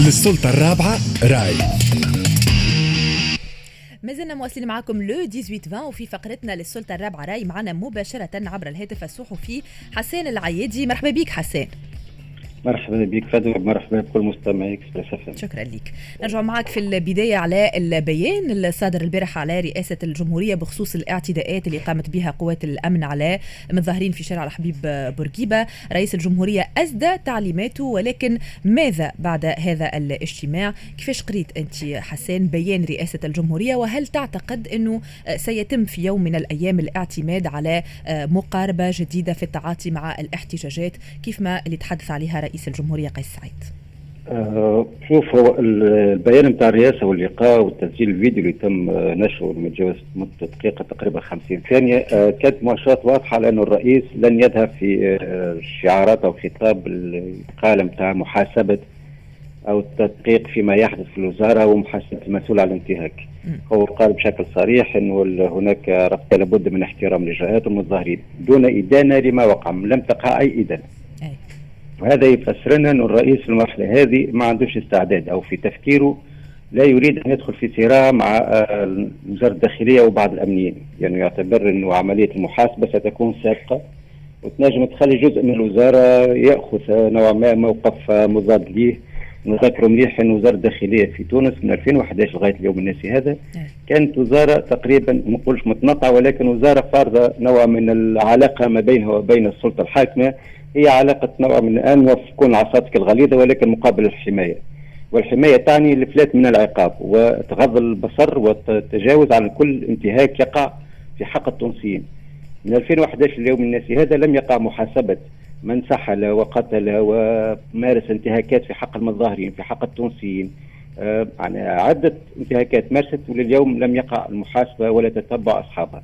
للسلطة الرابعة راي. ما زلنا مواصلين معكم لو 18 وفي فقرتنا للسلطة الرابعة راي معنا مباشرة عبر الهاتف الصحفي حسان العيادي. مرحبا بك حسان. مرحبا بك فادو مرحبا بكل مستمعيك اكسبريس شكرا لك. نرجع معك في البداية على البيان. الصادر البارح على رئاسة الجمهورية بخصوص الاعتداءات اللي قامت بها قوات الأمن على متظاهرين في شارع الحبيب بورقيبة. رئيس الجمهورية أسدى تعليماته ولكن ماذا بعد هذا الاجتماع؟ كيفاش قريت أنت حسان بيان رئاسة الجمهورية؟ وهل تعتقد أنه سيتم في يوم من الأيام الاعتماد على مقاربة جديدة في التعاطي مع الاحتجاجات؟ كيف ما اللي تحدث عليها رئيس الجمهورية قيس سعيد آه شوف هو البيان نتاع الرئاسة واللقاء والتسجيل الفيديو اللي تم نشره متجاوز مدة دقيقة تقريبا 50 ثانية آه كانت مؤشرات واضحة على انه الرئيس لن يذهب في آه شعارات أو خطاب القاله نتاع محاسبة أو التدقيق فيما يحدث في الوزارة ومحاسبة المسؤول عن الانتهاك. هو قال بشكل صريح إنه هناك رفض لابد من احترام الإجراءات والمتظاهرين دون إدانة لما وقع لم تقع أي إدانة. وهذا يفسر لنا أن الرئيس المرحلة هذه ما عندوش استعداد أو في تفكيره لا يريد أن يدخل في صراع مع وزارة الداخلية وبعض الأمنيين. يعني يعتبر أنه عملية المحاسبة ستكون سابقة وتنجم تخلي جزء من الوزارة يأخذ نوعا ما موقف مضاد ليه. نذكر مليح أن وزارة الداخلية في تونس من 2011 لغاية اليوم الناسي هذا. كانت وزارة تقريبا ما نقولش متنطعة ولكن وزارة فارضة نوع من العلاقة ما بينها وبين السلطة الحاكمة. هي علاقة نوع من أنوف تكون العصاتك الغليظة ولكن مقابل الحماية. والحماية تعني الإفلات من العقاب وتغض البصر والتجاوز عن كل انتهاك يقع في حق التونسيين. من 2011 اليوم الناسي هذا لم يقع محاسبة من سحل وقتل ومارس انتهاكات في حق المتظاهرين في حق التونسيين. آه عدة انتهاكات مارست ولليوم لم يقع المحاسبة ولا تتبع أصحابها.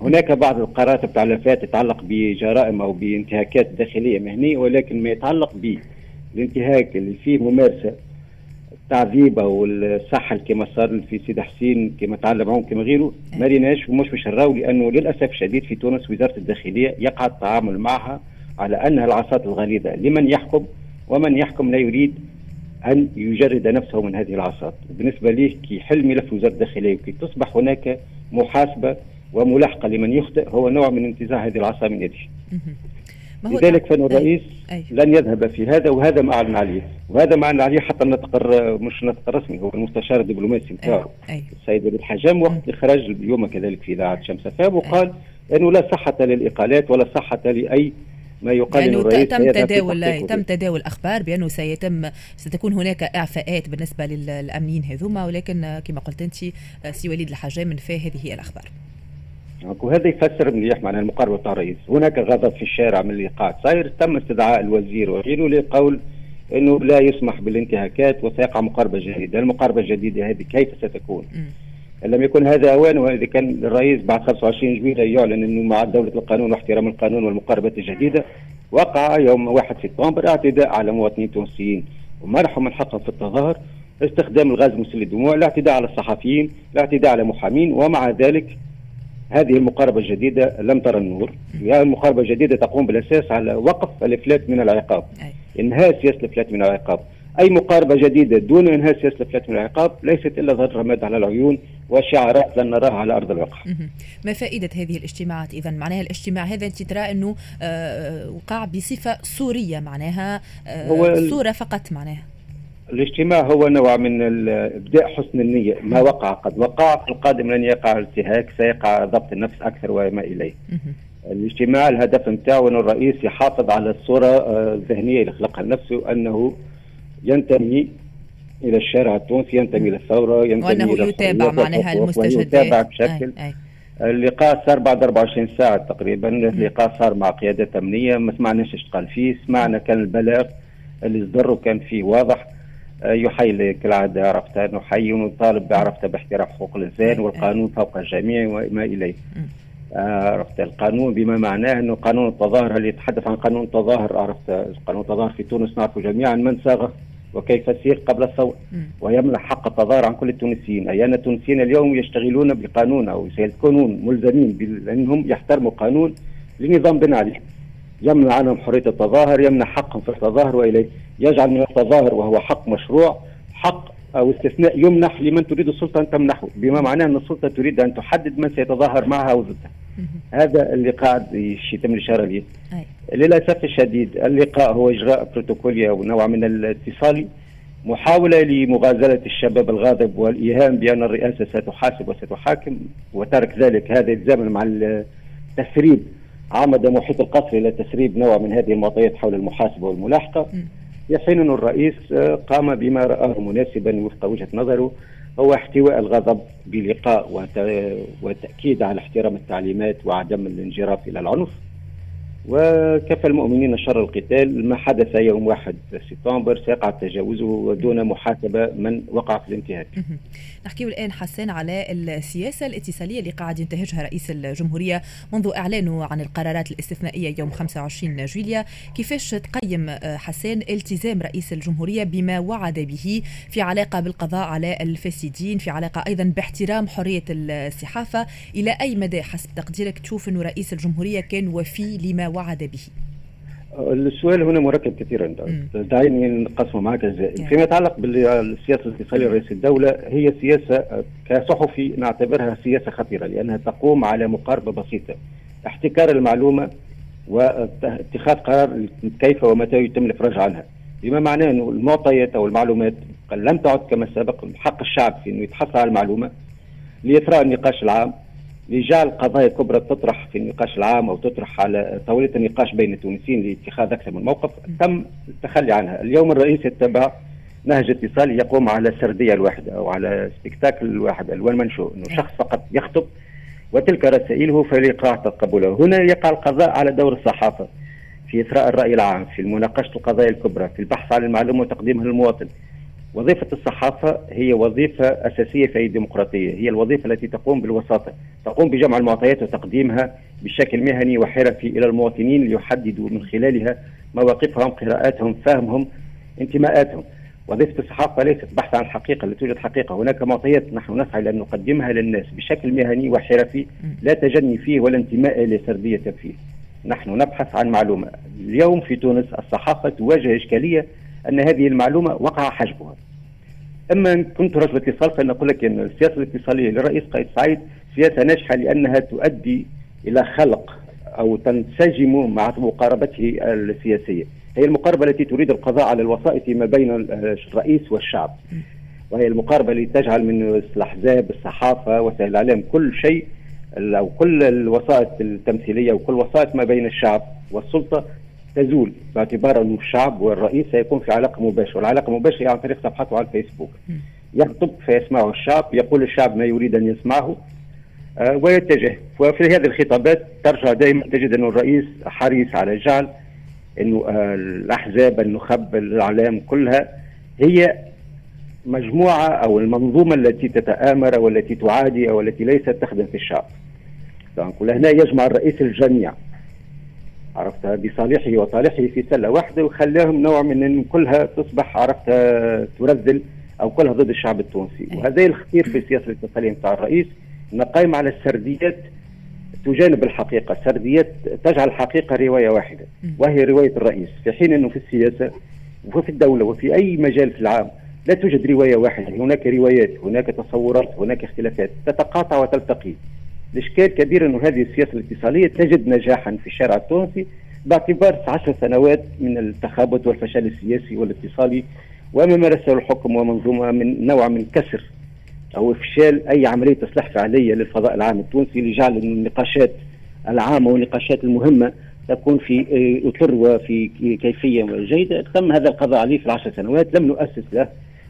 هناك بعض القرارات التعليفات تتعلق بجرائم أو بانتهاكات داخلية مهنية ولكن ما يتعلق بالانتهاك اللي فيه ممارسة التعذيب أو السحل كما صار في سيد حسين كما تعلم معهم كما غيره ما ريناش ومش مش لأنه للأسف الشديد في تونس وزارة الداخلية يقع التعامل معها على انها العصات الغليظه لمن يحكم ومن يحكم لا يريد أن يجرد نفسه من هذه العصات بالنسبة ليه كي يحل ملف وزاره الداخلية وكي تصبح هناك محاسبة وملاحقة لمن يخطئ هو نوع من انتزاع هذه العصا من يده. لذلك فان الرئيس أي. لن يذهب في هذا وهذا ما أعلن عليه. وهذا ما أعلن عليه حتى النطق مش النطق الرسمي هو المستشار الدبلوماسي نتاعو السيد وليد الحجام وقت خرج اليوم كذلك في إذاعة شمس فاب وقال أنه لا صحة للإقالات ولا صحة لأي ما يقال يعني الرئيس تم تداول تم تداول أخبار بأنه سيتم ستكون هناك إعفاءات بالنسبة للأمنيين هذوما ولكن كما قلت أنت سي وليد الحجام من فيه هذه هي الاخبار. وهذا يفسر مليح معنى المقاربه بتاع الرئيس، هناك غضب في الشارع من اللقاء. صاير تم استدعاء الوزير وغيره لقول إنه لا يسمح بالانتهاكات وسيقع مقاربه جديدة، المقاربه الجديدة هذه كيف ستكون؟ إن لم يكن هذا أوان واذا كان الرئيس بعد 25 جويلة يعلن إنه مع دولة القانون واحترام القانون والمقاربات الجديدة وقع يوم 1 سبتمبر اعتداء على مواطنين تونسيين. ومنحوا من حقهم في التظاهر؟ استخدام الغاز مسيل للدموع الاعتداء على الصحفيين الاعتداء على محامين ومع ذلك هذه المقاربة الجديدة لم ترى النور. هي المقاربة الجديدة تقوم بالأساس على وقف الإفلات من العقاب. إنهاء سياسة الإفلات من العقاب. أي مقاربة جديدة دون إنهاء سياسة الإفلات من العقاب ليست إلا ظهر رماد على العيون. وشعارات لن نراها على أرض الواقع. ما فائدة هذه الاجتماعات إذا معناها الاجتماع هذا أنت ترى أنه وقع بصفة سورية معناها هو صورة فقط معناها. الاجتماع هو نوع من إبداء حسن النية. ما وقع قد وقع في القادم لن يقع الانتهاك سيقع ضبط النفس أكثر وما إليه. الاجتماع الهدف نتاعو ان الرئيس يحافظ على الصورة الذهنية اللي خلقها لنفسه انه ينتمي إلى الشارع التونسي ينتمي للثورة ينتمي وأنه يتابع معناها المستجدات يتابع بشكل أي. أي. اللقاء صار بعد 24 ساعة تقريبا. اللقاء صار مع قيادات أمنية ما سمعناش إيش قال فيه. سمعنا كان البلاغ اللي صدر كان فيه واضح. يحيي كالعادة عرفت نحيي ونطالب بعرفت باحترام حقوق الإنسان والقانون فوق الجميع وما إليه. عرفت القانون بما معناه أنه قانون التظاهر. اللي يتحدث عن قانون التظاهر؟ عرفت قانون التظاهر في تونس نعرف جميعا. من صاغه؟ وكيف سير قبل الثورة. ويمنح حق التظاهر عن كل التونسيين. أي أن التونسيين اليوم يشتغلون بقانون أو سيكونون ملزمين بأنهم يحترموا قانون لنظام بن علي. يمنع عنهم حرية التظاهر يمنع حقهم في التظاهر وإليه. يجعل من التظاهر وهو حق مشروع حق أو استثناء يمنح لمن تريد السلطة أن تمنحه. بما معناه أن السلطة تريد أن تحدد من سيتظاهر معها أو ضدها هذا اللي قاعد يتم الاشاره اليه للأسف الشديد اللقاء هو إجراء بروتوكولي أو نوع من الاتصال محاولة لمغازلة الشباب الغاضب والإيهام بأن الرئاسة ستحاسب وستحاكم وترك ذلك هذا يلزم مع التسريب عمد محيط القصر إلى تسريب نوع من هذه المعطيات حول المحاسبة والملاحقة. في حين أن الرئيس قام بما رآه مناسبا وفق وجهة نظره هو احتواء الغضب بلقاء وتأكيد على احترام التعليمات وعدم الانجراف إلى العنف. وكفى المؤمنين شر القتال. ما حدث يوم 1 سبتمبر سيقع تجاوزه دون محاسبة من وقع في الانتهاك. نحكي الآن حسان على السياسة الاتصالية اللي قاعد ينتهجها رئيس الجمهورية منذ إعلانه عن القرارات الاستثنائية يوم 25 جويليا كيفاش تقيم حسان التزام رئيس الجمهورية بما وعد به في علاقة بالقضاء على الفاسدين في علاقة أيضا باحترام حرية الصحافة؟ إلى أي مدى حسب تقديرك تشوف أنه رئيس الجمهورية كان وفي لما وعد به. السؤال هنا مركب كثيرا. دعيني نقسمه معك اجزاء فيما يتعلق بالسياسة الاتصاليه لرئيس الدولة هي سياسة كصحفي نعتبرها سياسة خطيرة لأنها تقوم على مقاربة بسيطة. احتكار المعلومة واتخاذ قرار كيف ومتى يتم الإفراج عنها. بما معناه إنه المعطيات أو المعلومات لم تعد كما سبق حق الشعب في إنه يتحصل على المعلومة لإثراء النقاش العام لجعل قضايا كبرى تطرح في النقاش العام أو تطرح على طاولة النقاش بين التونسيين لاتخاذ أكثر من موقف تم التخلي عنها، اليوم الرئيس يتبع نهج اتصالي يقوم على سردية الواحدة أو على سبيكتاكل الواحد الوان منشور إنه شخص فقط يخطب وتلك رسائله فليقرا تقبله، هنا يقع القضاء على دور الصحافة في إثراء الرأي العام، في مناقشه القضايا الكبرى، في البحث عن المعلومة وتقديمها للمواطن، وظيفة الصحافة هي وظيفة أساسية في أي ديمقراطية. هي الوظيفة التي تقوم بالوساطة تقوم بجمع المعطيات وتقديمها بشكل مهني وحرفي إلى المواطنين ليحددوا من خلالها مواقفهم قراءاتهم فهمهم انتماءاتهم. وظيفة الصحافة ليست بحث عن الحقيقة لا توجد حقيقة. هناك معطيات نحن نسعى لأن نقدمها للناس بشكل مهني وحرفي لا تجني فيه ولا انتماء لسردية فيه. نحن نبحث عن معلومة. اليوم في تونس الصحافة تواجه إشكالية أن هذه المعلومة وقع حجبها. أما إن كنت رجل اتصال فإن أقول لك إن السياسة الاتصالية للرئيس قيس سعيد سياسة ناجحة لأنها تؤدي إلى خلق أو تنسجم مع مقاربته السياسية. هي المقاربة التي تريد القضاء على الوسائط ما بين الرئيس والشعب. وهي المقاربة التي تجعل من الاحزاب الصحافة وسائل الإعلام كل شيء أو كل الوسائط التمثيلية وكل وسائط ما بين الشعب والسلطة تزول باعتبار أن الشعب والرئيس سيكون في علاقة مباشرة والعلاقة المباشرة عن طريق صفحته على الفيسبوك. يخطب فيسمعه الشعب يقول الشعب ما يريد أن يسمعه آه ويتجه. وفي هذه الخطابات ترجع دائما تجد أن الرئيس حريص على جعل أنه آه الأحزاب النخب الإعلام كلها هي مجموعة أو المنظومة التي تتآمر والتي تعادي أو التي ليست تخدم في الشعب. هنا يجمع الرئيس الجميع. عرفت؟ بصالحه وصالحه في سلة واحدة وخلاهم نوع من إن كلها تصبح عرفت؟ ترذل أو كلها ضد الشعب التونسي. وهذا الخطير في السياسة الاتصاليه نتاع الرئيس انه قائم على السرديات تجانب الحقيقة، سرديات تجعل الحقيقة رواية واحدة وهي رواية الرئيس، في حين إنه في السياسة وفي الدولة وفي أي مجال في العام لا توجد رواية واحدة، هناك روايات، هناك تصورات، هناك اختلافات، تتقاطع وتلتقي. الإشكال كبير أنه هذه السياسة الاتصالية تجد نجاحا في الشارع التونسي باعتبار عشر سنوات من التخابط والفشل السياسي والاتصالي وما مارسه الحكم ومنظومة من نوع من كسر أو إفشال أي عملية إصلاح فعلية للفضاء العام التونسي لجعل النقاشات العامة والنقاشات المهمة تكون في اطر وفي كيفية جيدة. تم هذا القضاء عليه في العشر سنوات. لم نؤسس له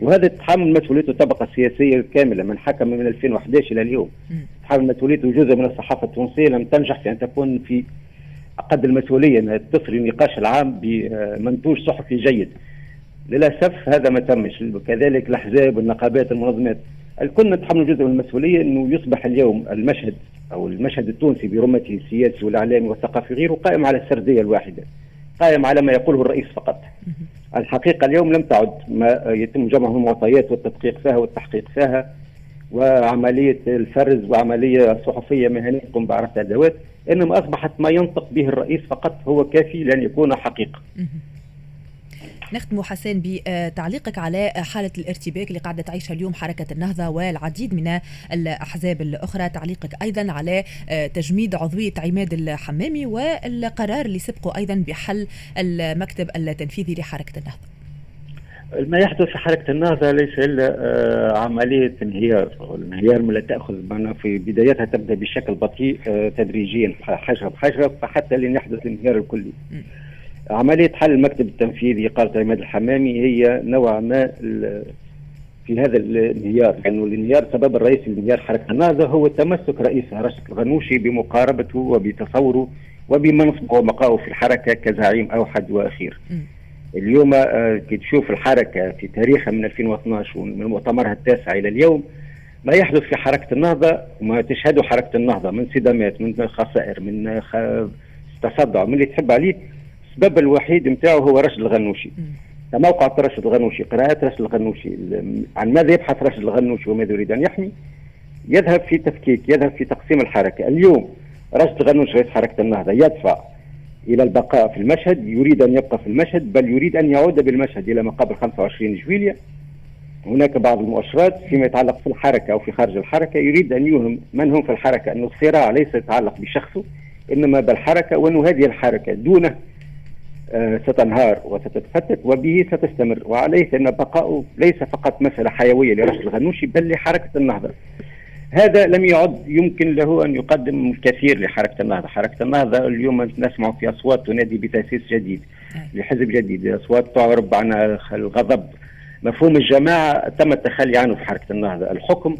وهذا تحمل مسؤوليته الطبقة السياسية الكاملة من حكم من 2011 إلى اليوم. تحمل مسؤوليته جزء من الصحافة التونسية لم تنجح في أن تكون في قد المسؤولية أنها تثري النقاش العام بمنتوج صحفي جيد. للأسف هذا ما تمش. كذلك الأحزاب والنقابات المنظمات. الكل نتحمل جزء من المسؤولية أنه يصبح اليوم المشهد أو المشهد التونسي برمته السياسي والإعلامي والثقافي غيره قائم على السردية الواحدة قائم على ما يقوله الرئيس فقط. الحقيقة اليوم لم تعد ما يتم جمعه المعطيات والتدقيق فيها والتحقيق فيها وعملية الفرز وعملية صحفية مهنية تقوم بعرف الأدوات إنما أصبحت ما ينطق به الرئيس فقط هو كافي لأن يكون حقيقة. نختم حسان بتعليقك على حالة الارتباك اللي قاعدة تعيشها اليوم حركة النهضة والعديد من الأحزاب الأخرى. تعليقك أيضا على تجميد عضوية عماد الحمامي والقرار اللي سبقه أيضا بحل المكتب التنفيذي لحركة النهضة. ما يحدث في حركة النهضة ليس إلا آه، عملية انهيار. الانهيار من لا تأخذ في بدايتها تبدأ بشكل بطيء آه، تدريجيا حجر بحجر فحتى لين يحدث الانهيار الكلي. عملية حل المكتب التنفيذي قالت عماد الحمامي هي نوع ما في هذا الانهيار لأنه يعني الانهيار سبب الرئيسي لانهيار حركة. النهضة هو تمسك رئيسها رشد الغنوشي بمقاربته وبتصوره وبمنصبه ومقامه في الحركة كزعيم أوحد وأخير. م. اليوم آه، كي تشوف الحركة في تاريخها من 2012 ومن مؤتمرها التاسع إلى اليوم ما يحدث في حركة النهضة وما تشهده حركة النهضة من صدامات من خسائر من تصدع من اللي تحب عليه. السبب الوحيد نتاعو هو رشد الغنوشي. موقع رشد الغنوشي قراءات رشد الغنوشي. عن ماذا يبحث رشد الغنوشي وماذا يريد أن يحمي؟ يذهب في تفكيك يذهب في تقسيم الحركة. اليوم رشد الغنوشي رئيس حركة النهضة يدفع إلى البقاء في المشهد يريد أن يبقى في المشهد بل يريد أن يعود بالمشهد إلى ما قبل 25 جويليا هناك بعض المؤشرات فيما يتعلق في الحركة أو في خارج الحركة يريد أن يوهم من هم في الحركة أن الصراع ليس يتعلق بشخصه إنما بالحركة وأن هذه الحركة دونه ستنهار وستتفتت وبه ستستمر. وعليه أن بقاؤه ليس فقط مسألة حيوية لرشد الغنوشي بل لحركة النهضة. هذا لم يعد يمكن له أن يقدم الكثير لحركة النهضة. حركة النهضة اليوم نسمع في أصوات تنادي بتأسيس جديد لحزب جديد أصوات تعرب عن الغضب. مفهوم الجماعة تم التخلي عنه في حركة النهضة. الحكم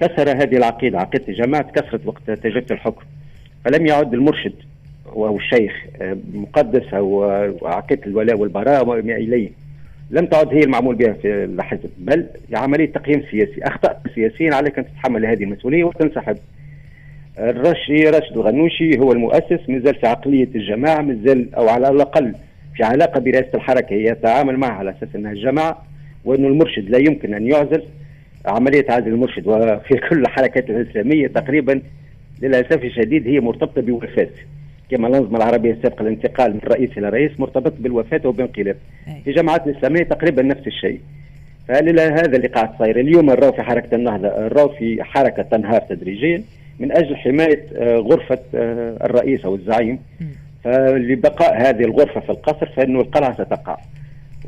كسر هذه العقيدة. عقيدة الجماعة كسرت وقت تجربة الحكم. فلم يعد المرشد وهو الشيخ آه، مقدس أو عقيدة الولاء والبراء وما إليه. لم تعد هي المعمول بها في الحزب بل عملية تقييم سياسي. أخطأت السياسيين عليك أن تتحمل هذه المسؤولية وتنسحب. الرشي راشد الغنوشي هو المؤسس مازال في عقلية الجماعة مازال أو على الأقل في علاقة برئاسة الحركة يتعامل معها على أساس أنها الجماعة وأنه المرشد لا يمكن أن يعزل. عملية عزل المرشد وفي كل الحركات الإسلامية تقريبا للأسف الشديد هي مرتبطة بوفاة. كما الأنظمة العربية السابقة الانتقال من رئيس إلى رئيس مرتبط بالوفاة وبانقلاب. في جماعات الإسلامية تقريبا نفس الشيء. فهذا اللي قاعد صاير اليوم نراو في حركة النهضة نراو في حركة تنهار تدريجيا من أجل حماية آه، غرفة آه، الرئيس أو الزعيم. فلبقاء هذه الغرفة في القصر فإنه القلعة ستقع.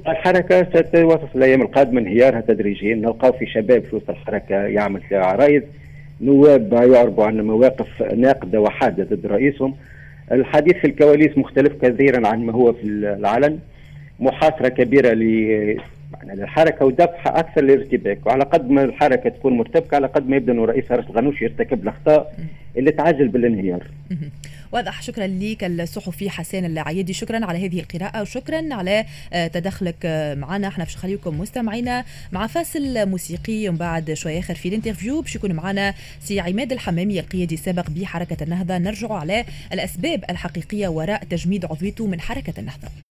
الحركة ستوصف الأيام القادمة انهيارها تدريجيا. نلقاو في شباب في وسط الحركة يعمل في عرايض. نواب يعربوا عن مواقف ناقدة وحادة ضد رئيسهم. الحديث في الكواليس مختلف كثيرا عن ما هو في العلن. محاصرة كبيرة للحركة ودفع أكثر للارتباك وعلى قد ما الحركة تكون مرتبكة على قد ما يبدو أنه رئيس هرس الغنوش يرتكب الأخطاء. اللي تعجل بالانهيار. واضح. شكرا لك الصحفي حسان العيادي. شكرا على هذه القراءة وشكرا على آه، تدخلك آه، معنا. إحنا باش نخليكم مستمعينا مع فاصل موسيقي. ومن بعد شوية آخر في ال interview باش يكون معنا سي عماد الحمامي القيادي السابق بحركة النهضة. نرجع على الأسباب الحقيقية وراء تجميد عضويته من حركة النهضة.